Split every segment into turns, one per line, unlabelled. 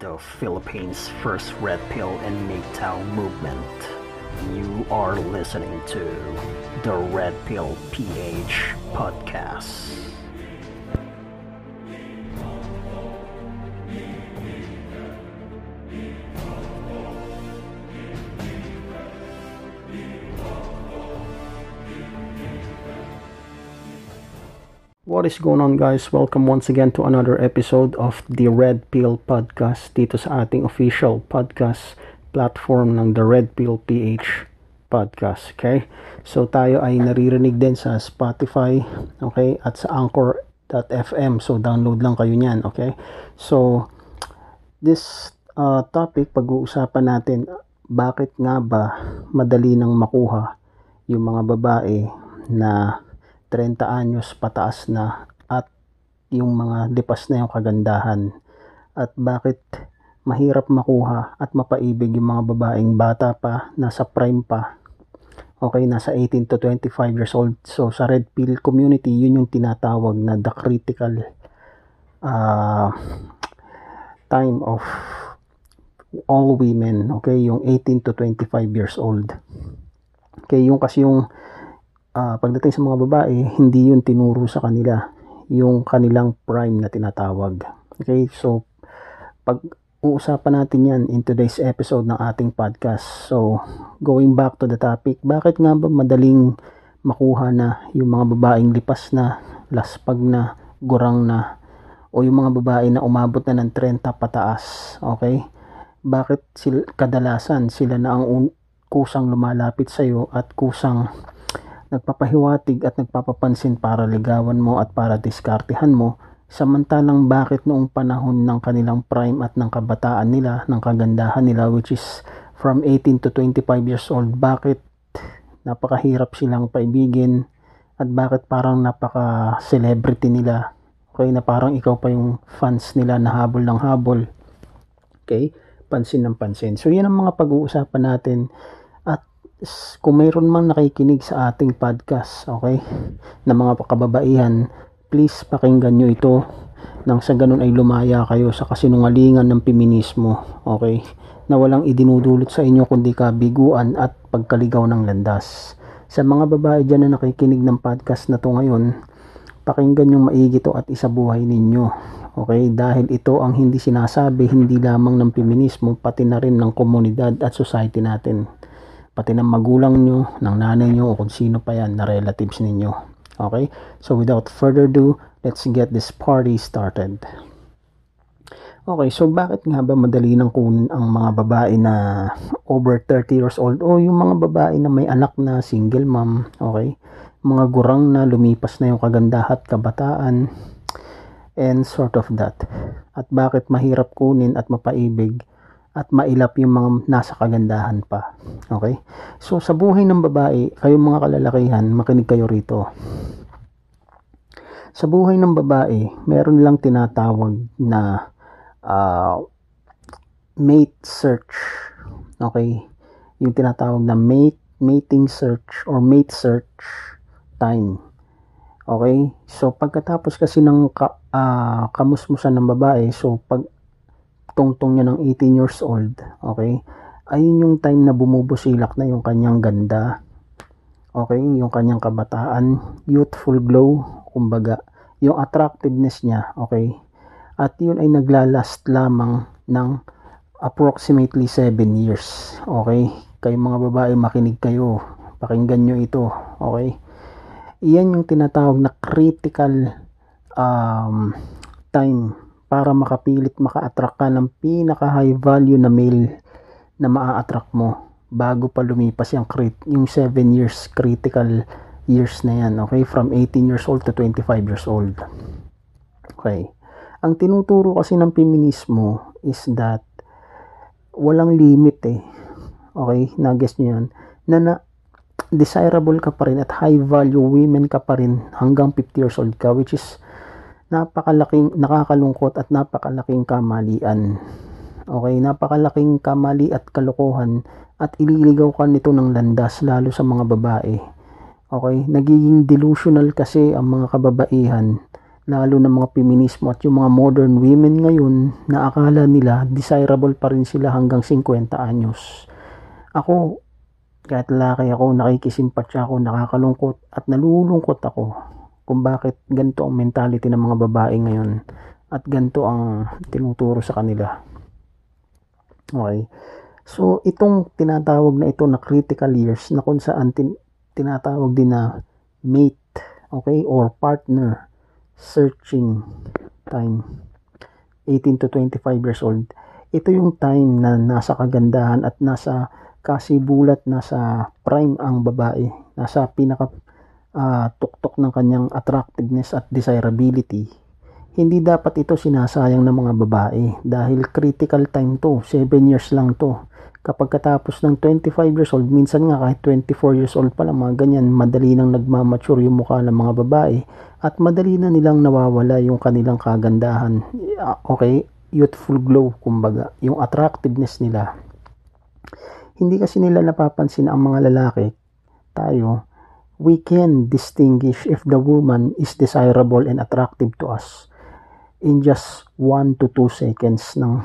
the Philippines' first red pill and MGTOW movement. You are listening to the Red Pill PH podcast. What is going on guys? Welcome once again to another episode of the Red Pill Podcast dito sa ating official podcast platform ng The Red Pill PH Podcast. Okay? So tayo ay naririnig din sa Spotify, okay? At sa Anchor.fm. So download lang kayo niyan, okay? So this uh, topic pag-uusapan natin bakit nga ba madali nang makuha yung mga babae na 30 anyos pataas na at yung mga lipas na yung kagandahan. At bakit mahirap makuha at mapaibig yung mga babaeng bata pa, nasa prime pa? Okay, nasa 18 to 25 years old. So sa red pill community yun yung tinatawag na the critical uh, time of all women. Okay, yung 18 to 25 years old. Okay, yung kasi yung uh, pagdating sa mga babae, hindi yun tinuro sa kanila yung kanilang prime na tinatawag. Okay, so pag uusapan natin yan in today's episode ng ating podcast. So, going back to the topic, bakit nga ba madaling makuha na yung mga babaeng lipas na, laspag na, gurang na, o yung mga babae na umabot na ng 30 pataas, okay? Bakit sila, kadalasan sila na ang kusang lumalapit sa iyo at kusang nagpapahiwatig at nagpapapansin para ligawan mo at para diskartehan mo, samantalang bakit noong panahon ng kanilang prime at ng kabataan nila, ng kagandahan nila which is from 18 to 25 years old, bakit napakahirap silang paibigin at bakit parang napaka-celebrity nila. Okay, na parang ikaw pa yung fans nila na habol ng habol. Okay, pansin ng pansin. So, yan ang mga pag-uusapan natin kung mayroon mang nakikinig sa ating podcast, okay, na mga kababaihan, please pakinggan nyo ito nang sa ganun ay lumaya kayo sa kasinungalingan ng feminismo, okay, na walang idinudulot sa inyo kundi kabiguan at pagkaligaw ng landas. Sa mga babae dyan na nakikinig ng podcast na to ngayon, pakinggan nyo maigi to at isabuhay ninyo. Okay, dahil ito ang hindi sinasabi hindi lamang ng feminismo pati na rin ng komunidad at society natin pati ng magulang nyo, ng nanay nyo, o kung sino pa yan na relatives ninyo. Okay? So without further ado, let's get this party started. Okay, so bakit nga ba madali nang kunin ang mga babae na over 30 years old o yung mga babae na may anak na single mom, okay? Mga gurang na lumipas na yung kagandahan at kabataan and sort of that. At bakit mahirap kunin at mapaibig at mailap yung mga nasa kagandahan pa. Okay? So, sa buhay ng babae, kayong mga kalalakihan, makinig kayo rito. Sa buhay ng babae, meron lang tinatawag na uh, mate search. Okay? Yung tinatawag na mate, mating search or mate search time. Okay? So, pagkatapos kasi ng ka, uh, kamusmusan ng babae, so pag tungtong niya ng 18 years old, okay, ayun yung time na bumubusilak na yung kanyang ganda, okay, yung kanyang kabataan, youthful glow, kumbaga, yung attractiveness niya, okay, at yun ay naglalast lamang ng approximately 7 years, okay, kayo mga babae makinig kayo, pakinggan nyo ito, okay, iyan yung tinatawag na critical um, time para makapilit maka-attract ka ng pinaka high value na male na maa-attract mo bago pa lumipas yung, crit yung 7 years critical years na yan okay? From 18 years old to 25 years old. Okay. Ang tinuturo kasi ng feminismo is that walang limit eh. Okay? Na-guess nyo yan na, na desirable ka pa rin at high value women ka pa rin hanggang 50 years old ka which is napakalaking nakakalungkot at napakalaking kamalian. Okay, napakalaking kamali at kalokohan at ililigaw ka nito ng landas lalo sa mga babae. Okay, nagiging delusional kasi ang mga kababaihan lalo ng mga feminismo at yung mga modern women ngayon na akala nila desirable pa rin sila hanggang 50 anyos. Ako, kahit lalaki ako, nakikisimpatya ako, nakakalungkot at nalulungkot ako kung bakit ganito ang mentality ng mga babae ngayon at ganito ang tinuturo sa kanila. Okay. So, itong tinatawag na ito na critical years na kung saan tin- tinatawag din na mate, okay, or partner searching time 18 to 25 years old ito yung time na nasa kagandahan at nasa kasibulat nasa prime ang babae nasa pinaka uh, tuktok ng kanyang attractiveness at desirability hindi dapat ito sinasayang ng mga babae dahil critical time to 7 years lang to kapag katapos ng 25 years old, minsan nga kahit 24 years old pa lang, mga ganyan, madali nang nagmamature yung mukha ng mga babae at madali na nilang nawawala yung kanilang kagandahan. Okay, youthful glow, kumbaga, yung attractiveness nila. Hindi kasi nila napapansin ang mga lalaki, tayo, we can distinguish if the woman is desirable and attractive to us in just 1 to 2 seconds ng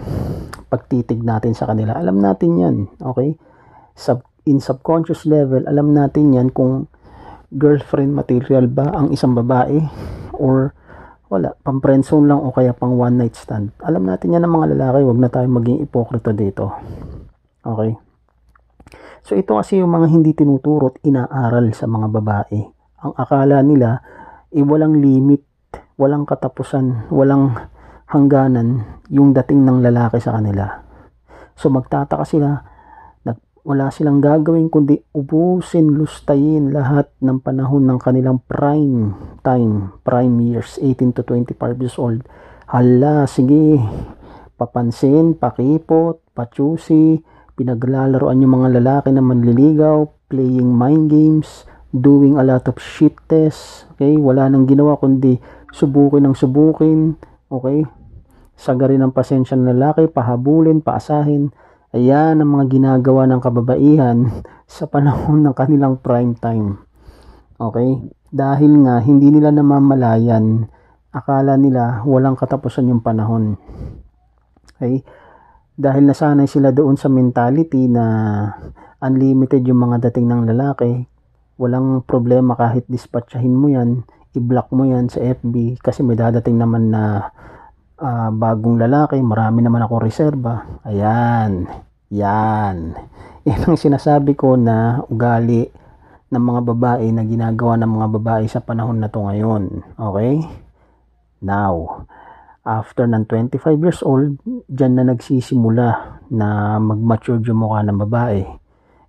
pagtitig natin sa kanila. Alam natin yan, okay? Sub, in subconscious level, alam natin yan kung girlfriend material ba ang isang babae or wala, pang friendzone lang o kaya pang one night stand. Alam natin yan ng mga lalaki, wag na tayo maging ipokrito dito. Okay? So ito kasi yung mga hindi tinuturot, inaaral sa mga babae. Ang akala nila, eh, walang limit walang katapusan, walang hangganan yung dating ng lalaki sa kanila. So magtataka sila, nag, wala silang gagawin kundi ubusin, lustayin lahat ng panahon ng kanilang prime time, prime years, 18 to 25 years old. Hala, sige, papansin, pakipot, pachusi, pinaglalaroan yung mga lalaki na manliligaw, playing mind games, doing a lot of shit tests, okay? Wala nang ginawa kundi subukin ng subukin, okay? Sagarin ng pasensya ng lalaki, pahabulin, paasahin. Ayan ang mga ginagawa ng kababaihan sa panahon ng kanilang prime time. Okay? Dahil nga hindi nila namamalayan, akala nila walang katapusan yung panahon. Okay? Dahil nasanay sila doon sa mentality na unlimited yung mga dating ng lalaki, walang problema kahit dispatchahin mo yan, i-block mo yan sa FB kasi may dadating naman na uh, bagong lalaki, marami naman ako reserba. Ayan, yan. Yan ang sinasabi ko na ugali ng mga babae na ginagawa ng mga babae sa panahon na to ngayon. Okay? Now, after ng 25 years old, dyan na nagsisimula na mag-mature yung mukha ng babae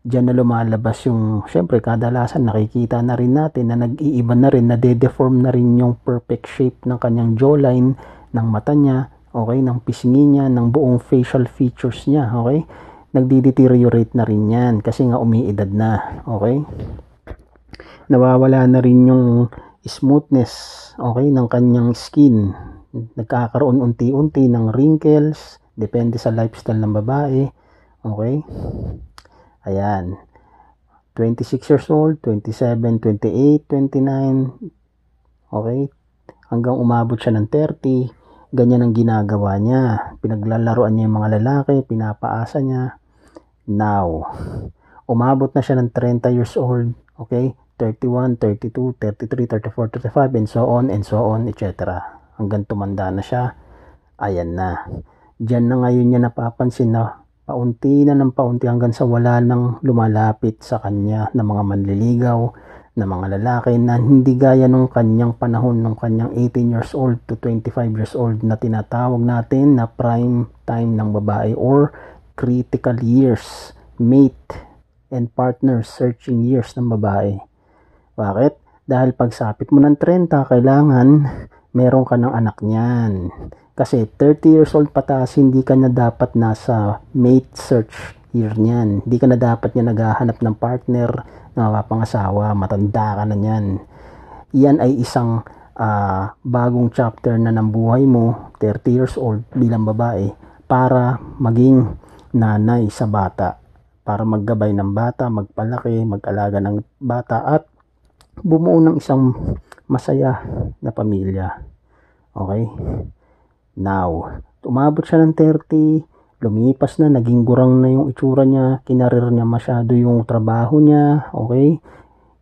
Diyan na lumalabas yung, syempre kadalasan nakikita na rin natin na nag-iiba na rin, na de-deform na rin yung perfect shape ng kanyang jawline, ng mata niya, okay, ng pisngi niya, ng buong facial features niya, okay? Nagdi-deteriorate na rin yan kasi nga umiidad na, okay? Nawawala na rin yung smoothness, okay, ng kanyang skin. Nagkakaroon unti-unti ng wrinkles, depende sa lifestyle ng babae, okay? Ayan. 26 years old, 27, 28, 29. Okay? Hanggang umabot siya ng 30. Ganyan ang ginagawa niya. Pinaglalaroan niya yung mga lalaki, pinapaasa niya. Now, umabot na siya ng 30 years old. Okay? 31, 32, 33, 34, 35, and so on, and so on, etc. Hanggang tumanda na siya. Ayan na. Diyan na ngayon niya napapansin na paunti na ng paunti hanggang sa wala nang lumalapit sa kanya na mga manliligaw na mga lalaki na hindi gaya nung kanyang panahon nung kanyang 18 years old to 25 years old na tinatawag natin na prime time ng babae or critical years, mate and partner searching years ng babae. Bakit? Dahil pagsapit mo ng 30, kailangan meron ka ng anak niyan. Kasi 30 years old pataas, hindi ka na dapat nasa mate search year niyan. Hindi ka na dapat niya naghahanap ng partner na mapapangasawa. Matanda ka na niyan. Yan ay isang uh, bagong chapter na ng buhay mo, 30 years old bilang babae, para maging nanay sa bata. Para maggabay ng bata, magpalaki, mag-alaga ng bata at bumuo ng isang masaya na pamilya. Okay? Now, umabot siya ng 30, lumipas na, naging gurang na yung itsura niya, kinarir niya masyado yung trabaho niya, okay?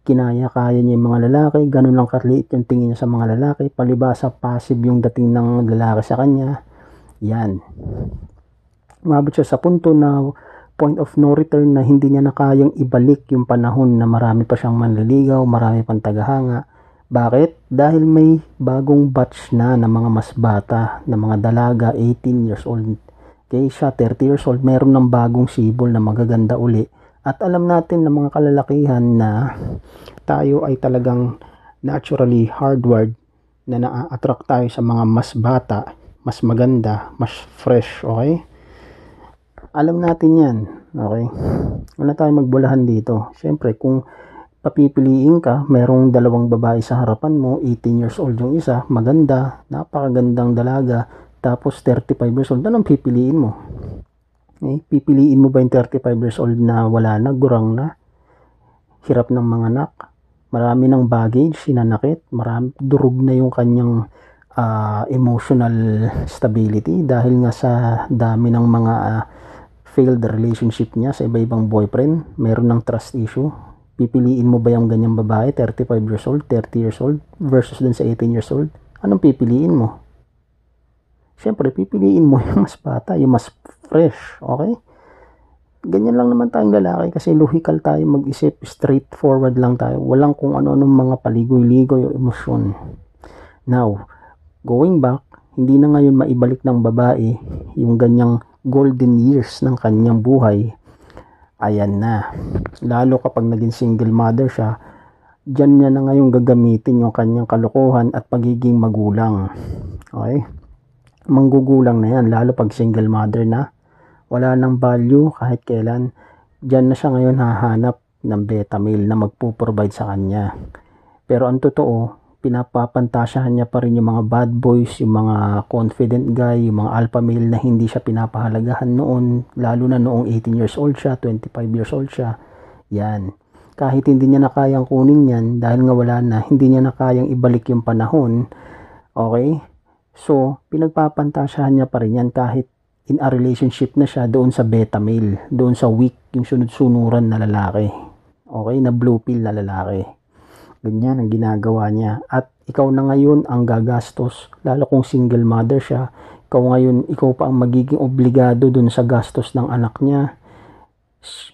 Kinaya-kaya niya yung mga lalaki, ganun lang kaliit yung tingin niya sa mga lalaki, palibasa passive yung dating ng lalaki sa kanya. Yan. Umabot siya sa punto na point of no return na hindi niya na kayang ibalik yung panahon na marami pa siyang manliligaw, marami pang tagahanga. Bakit? Dahil may bagong batch na ng mga mas bata, na mga dalaga, 18 years old. Okay, siya 30 years old, meron ng bagong sibol na magaganda uli. At alam natin na mga kalalakihan na tayo ay talagang naturally hardwired na na-attract tayo sa mga mas bata, mas maganda, mas fresh, okay? Alam natin yan, okay? Wala tayong magbulahan dito. Siyempre, kung papipiliin ka, merong dalawang babae sa harapan mo, 18 years old yung isa, maganda, napakagandang dalaga, tapos 35 years old, anong pipiliin mo? Okay? Pipiliin mo ba yung 35 years old na wala na, gurang na, hirap ng mga anak, marami ng baggage, sinanakit, marami, durog na yung kanyang uh, emotional stability dahil nga sa dami ng mga uh, failed relationship niya sa iba-ibang boyfriend, meron ng trust issue. Pipiliin mo ba yung ganyang babae, 35 years old, 30 years old, versus dun sa 18 years old? Anong pipiliin mo? Siyempre, pipiliin mo yung mas bata, yung mas fresh, okay? Ganyan lang naman tayong lalaki kasi luhikal tayo mag-isip, straightforward lang tayo. Walang kung ano-anong mga paligoy-ligoy o emosyon. Now, going back, hindi na ngayon maibalik ng babae yung ganyang golden years ng kanyang buhay. Ayan na. Lalo kapag naging single mother siya, dyan niya na ngayon gagamitin yung kanyang kalokohan at pagiging magulang. Okay? Manggugulang na yan, lalo pag single mother na wala nang value kahit kailan. Diyan na siya ngayon hahanap ng beta male na magpo-provide sa kanya. Pero ang totoo, pinapapantasyahan niya pa rin yung mga bad boys, yung mga confident guy, yung mga alpha male na hindi siya pinapahalagahan noon, lalo na noong 18 years old siya, 25 years old siya. Yan. Kahit hindi niya na kayang kunin yan, dahil nga wala na, hindi niya na kayang ibalik yung panahon, okay? So, pinagpapantasyahan niya pa rin yan kahit in a relationship na siya doon sa beta male, doon sa weak, yung sunod-sunuran na lalaki. Okay, na blue pill na lalaki. Ganyan ang ginagawa niya. At ikaw na ngayon ang gagastos, lalo kung single mother siya, ikaw ngayon, ikaw pa ang magiging obligado doon sa gastos ng anak niya.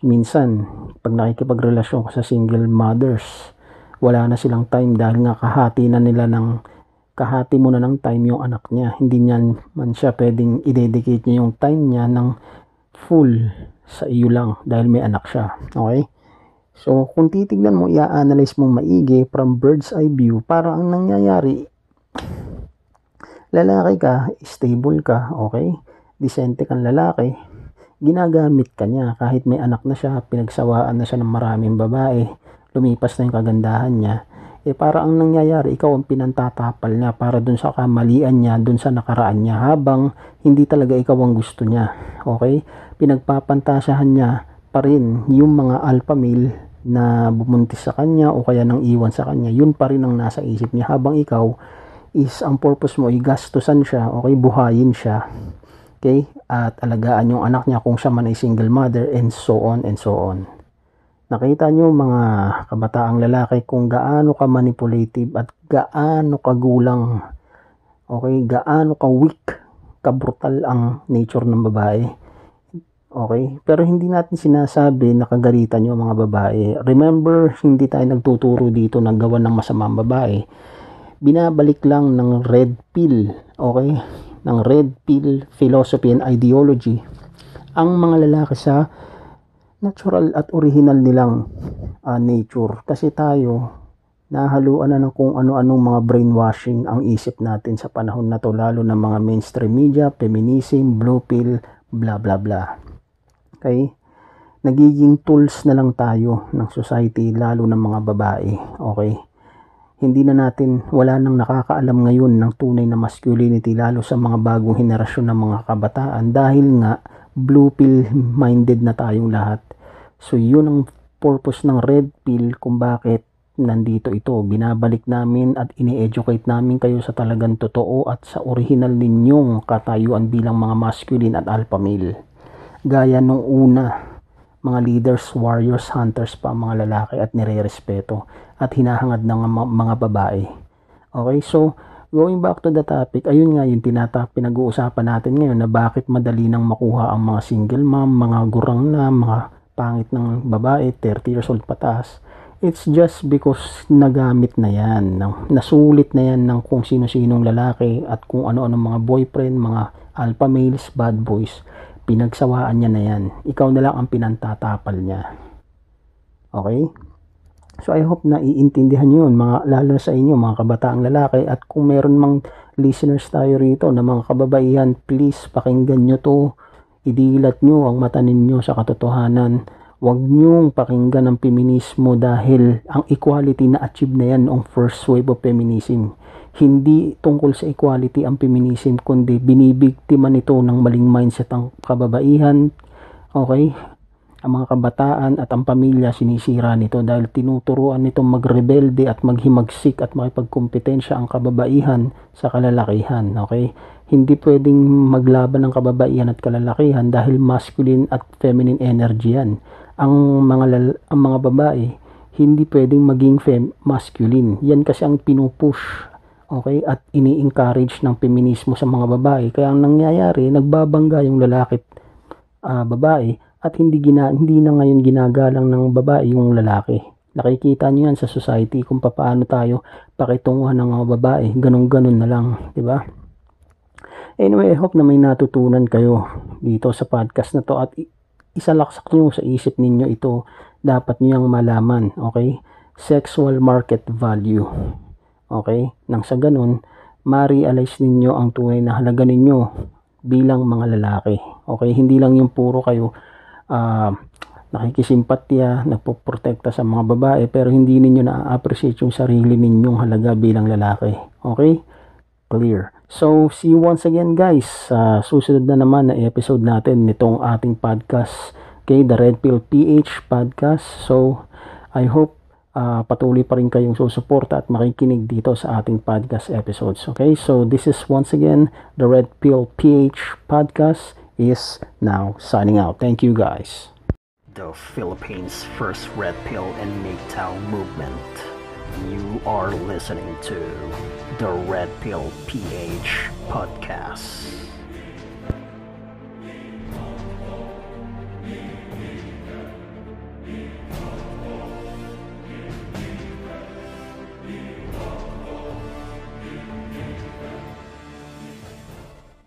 Minsan, pag nakikipagrelasyon ka sa single mothers, wala na silang time dahil nga kahati na nila ng kahati mo na ng time yung anak niya. Hindi niya man siya pwedeng i-dedicate niya yung time niya ng full sa iyo lang dahil may anak siya. Okay? So, kung titignan mo, i-analyze mong maigi from bird's eye view, para ang nangyayari, lalaki ka, stable ka, okay? Disente kang lalaki, ginagamit ka niya kahit may anak na siya, pinagsawaan na siya ng maraming babae, lumipas na yung kagandahan niya, eh para ang nangyayari, ikaw ang pinantatapal niya para dun sa kamalian niya, dun sa nakaraan niya, habang hindi talaga ikaw ang gusto niya. Okay? Pinagpapantasyahan niya pa rin yung mga alpha male na bumuntis sa kanya o kaya nang iwan sa kanya, yun pa rin ang nasa isip niya habang ikaw is ang purpose mo ay gastusan siya, okay, buhayin siya. Okay? At alagaan yung anak niya kung siya man ay single mother and so on and so on. Nakita nyo mga kabataang lalaki kung gaano ka manipulative at gaano ka gulang. Okay, gaano ka weak, ka brutal ang nature ng babae. Okay, pero hindi natin sinasabi na kagalitan nyo mga babae. Remember, hindi tayo nagtuturo dito na gawa ng masamang babae. Binabalik lang ng red pill, okay? Ng red pill philosophy and ideology ang mga lalaki sa natural at original nilang uh, nature kasi tayo nahaluan na ng kung ano-anong mga brainwashing ang isip natin sa panahon na to lalo ng mga mainstream media, feminism, blue pill, bla bla bla. Okay? Nagiging tools na lang tayo ng society lalo ng mga babae. Okay? Hindi na natin, wala nang nakakaalam ngayon ng tunay na masculinity lalo sa mga bagong henerasyon ng mga kabataan dahil nga blue pill minded na tayong lahat. So yun ang purpose ng red pill kung bakit nandito ito. Binabalik namin at ini-educate namin kayo sa talagang totoo at sa original ninyong katayuan bilang mga masculine at alpha male. Gaya nung una, mga leaders, warriors, hunters pa mga lalaki at nire-respeto at hinahangad ng mga babae. Okay, so going back to the topic, ayun nga yung tinata pinag-uusapan natin ngayon na bakit madali nang makuha ang mga single mom, mga gurang na, mga pangit ng babae, 30 years old pataas. It's just because nagamit na yan, nasulit na yan ng kung sino-sinong lalaki at kung ano-ano mga boyfriend, mga alpha males, bad boys Pinagsawaan niya na yan. Ikaw na lang ang pinantatapal niya. Okay? So I hope na iintindihan niyo yun, mga, lalo sa inyo, mga kabataang lalaki. At kung meron mang listeners tayo rito na mga kababaihan, please pakinggan nyo to. Idilat nyo ang mata ninyo sa katotohanan. Huwag nyong pakinggan ang feminismo dahil ang equality na achieve na yan noong first wave of feminism hindi tungkol sa equality ang feminism kundi binibiktima nito ng maling mindset ang kababaihan okay? Ang mga kabataan at ang pamilya sinisira nito dahil tinuturuan nito magrebelde at maghimagsik at makipagkompetensya ang kababaihan sa kalalakihan okay? Hindi pwedeng maglaban ng kababaihan at kalalakihan dahil masculine at feminine energy yan. Ang mga ang mga babae hindi pwedeng maging fem masculine. Yan kasi ang pinupush Okay? At ini-encourage ng feminismo sa mga babae. Kaya ang nangyayari, nagbabangga yung lalaki uh, babae at hindi gina, hindi na ngayon ginagalang ng babae yung lalaki. Nakikita niyo yan sa society kung paano tayo pakitunguhan ng mga babae. Ganun-ganun na lang, 'di ba? Anyway, I hope na may natutunan kayo dito sa podcast na to at isalaksak niyo sa isip ninyo ito. Dapat niyo yung malaman, okay? Sexual market value. Okay? Nang sa ganun, ma-realize ninyo ang tunay na halaga ninyo bilang mga lalaki. Okay? Hindi lang yung puro kayo uh, nakikisimpatya, nagpoprotekta sa mga babae, pero hindi ninyo na-appreciate yung sarili ninyong halaga bilang lalaki. Okay? Clear. So, see you once again guys. Uh, susunod na naman na episode natin nitong ating podcast. Okay, the Red Pill PH podcast. So, I hope uh, patuloy pa rin kayong susuporta at makikinig dito sa ating podcast episodes. Okay, so this is once again the Red Pill PH podcast is now signing out. Thank you guys. The Philippines' first Red Pill and MGTOW movement. You are listening to the Red Pill PH podcast.